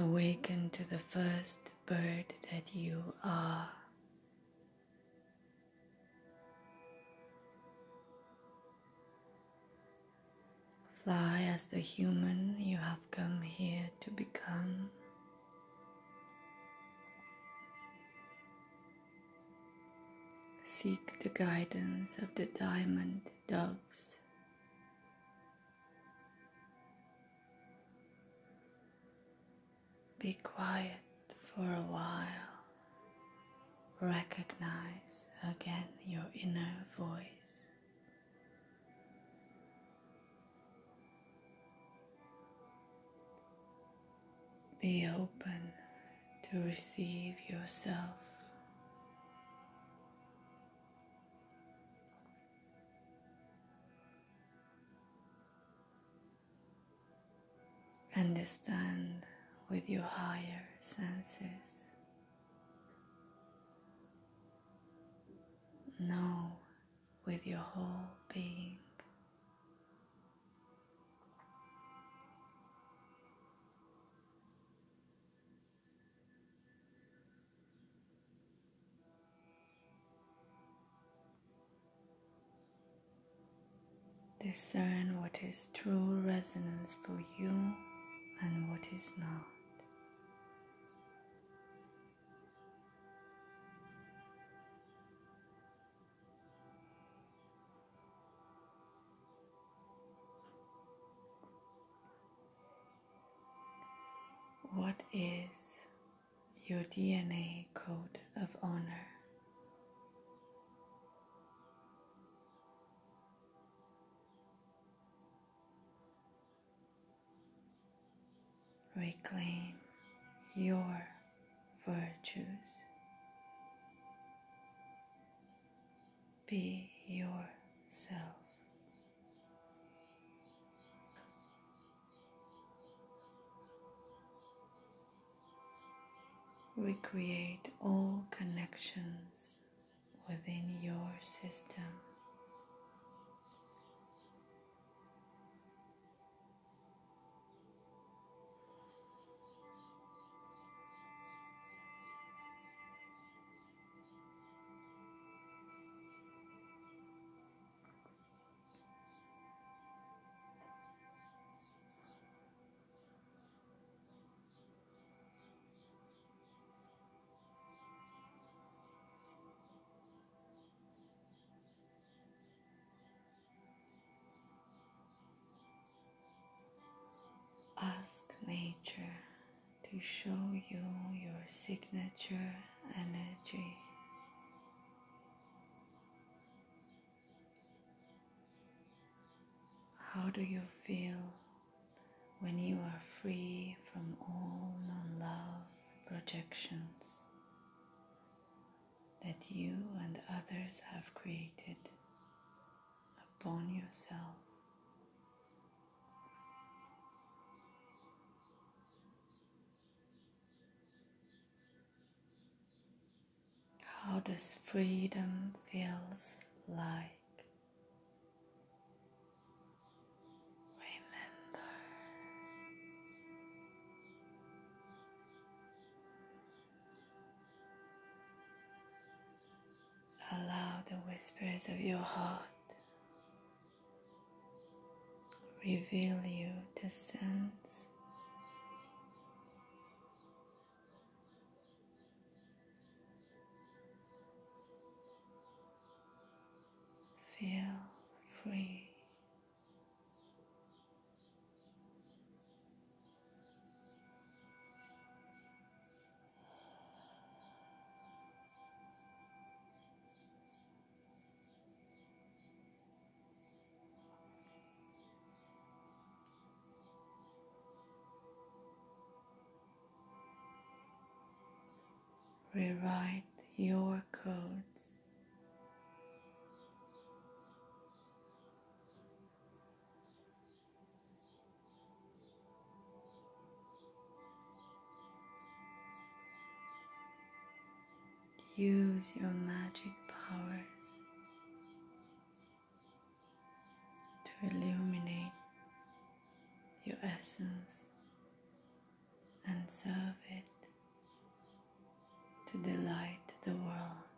Awaken to the first bird that you are. Fly as the human you have come here to become. Seek the guidance of the diamond doves. Be quiet for a while. Recognize again your inner voice. Be open to receive yourself. Understand with your higher senses. Know with your whole being. Discern what is true resonance for you and what is not. Is your DNA code of honor? Reclaim your virtues. Be yourself. Recreate all connections within your system. Nature to show you your signature energy. How do you feel when you are free from all non love projections that you and others have created upon yourself? How does freedom feels like? Remember. Allow the whispers of your heart reveal you the sense feel free. Rewrite your codes Use your magic powers to illuminate your essence and serve it to delight the world.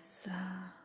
さ。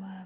Harkan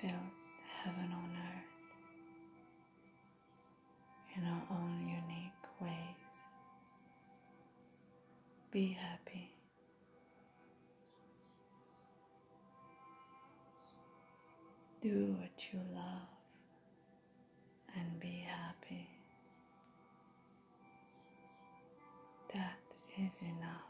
Build heaven on earth in our own unique ways. Be happy. Do what you love and be happy. That is enough.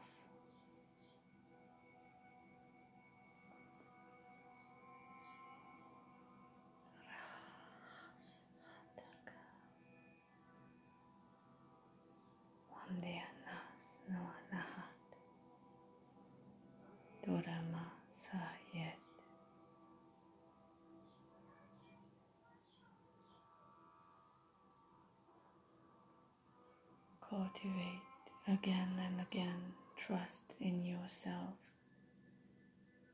Cultivate again and again trust in yourself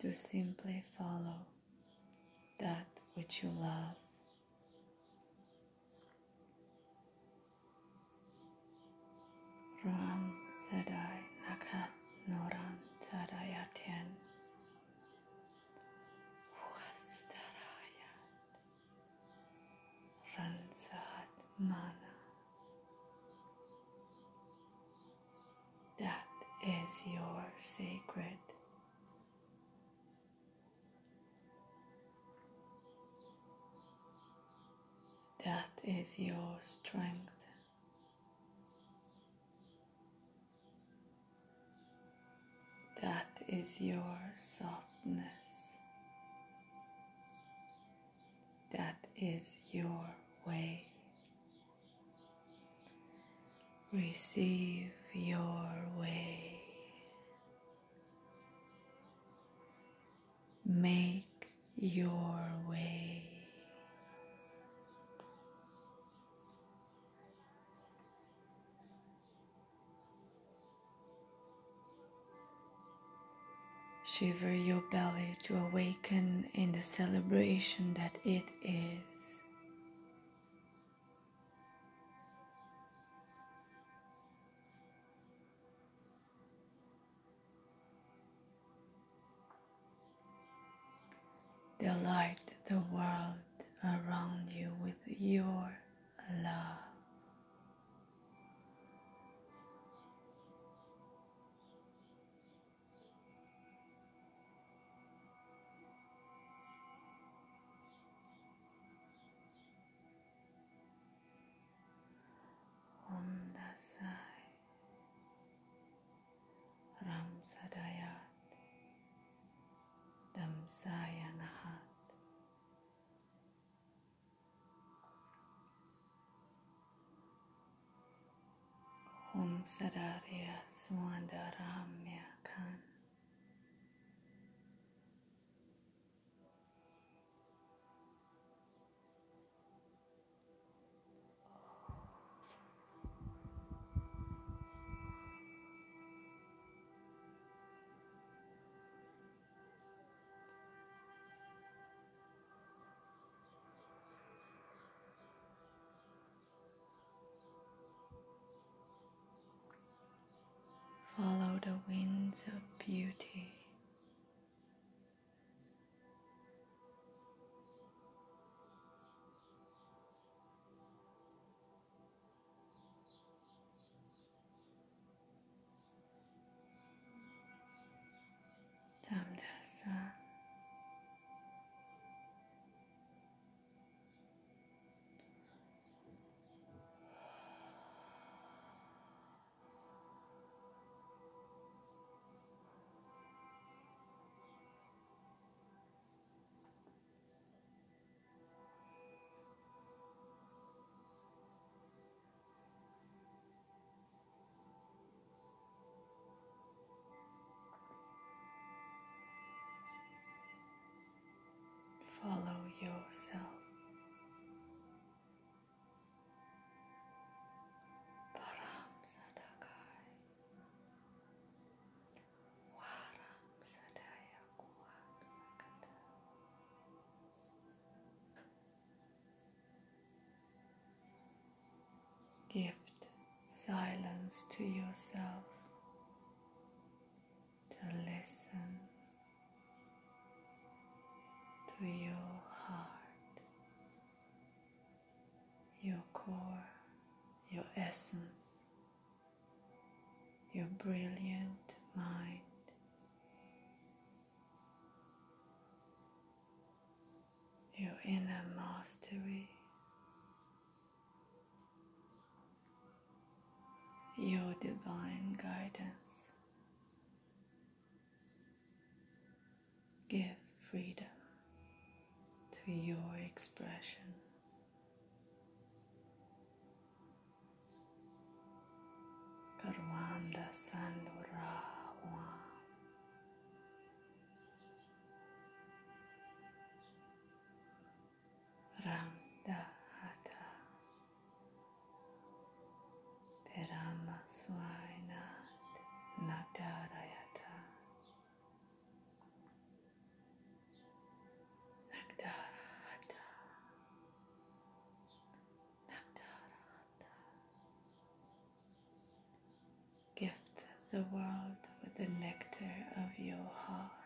to simply follow that which you love. Ram Sadai sacred That is your strength. That is your softness. That is your way. Receive your way. Make your way. Shiver your belly to awaken in the celebration that it is. Delight the world around you with your love. Sayanahat. Om Sadarya Swandaramya Khan. Follow the winds of beauty. Follow yourself. Gift silence to yourself. To listen to your heart, your core, your essence, your brilliant mind. Your inner mastery, your divine guidance. Give freedom your expression. The world with the nectar of your heart.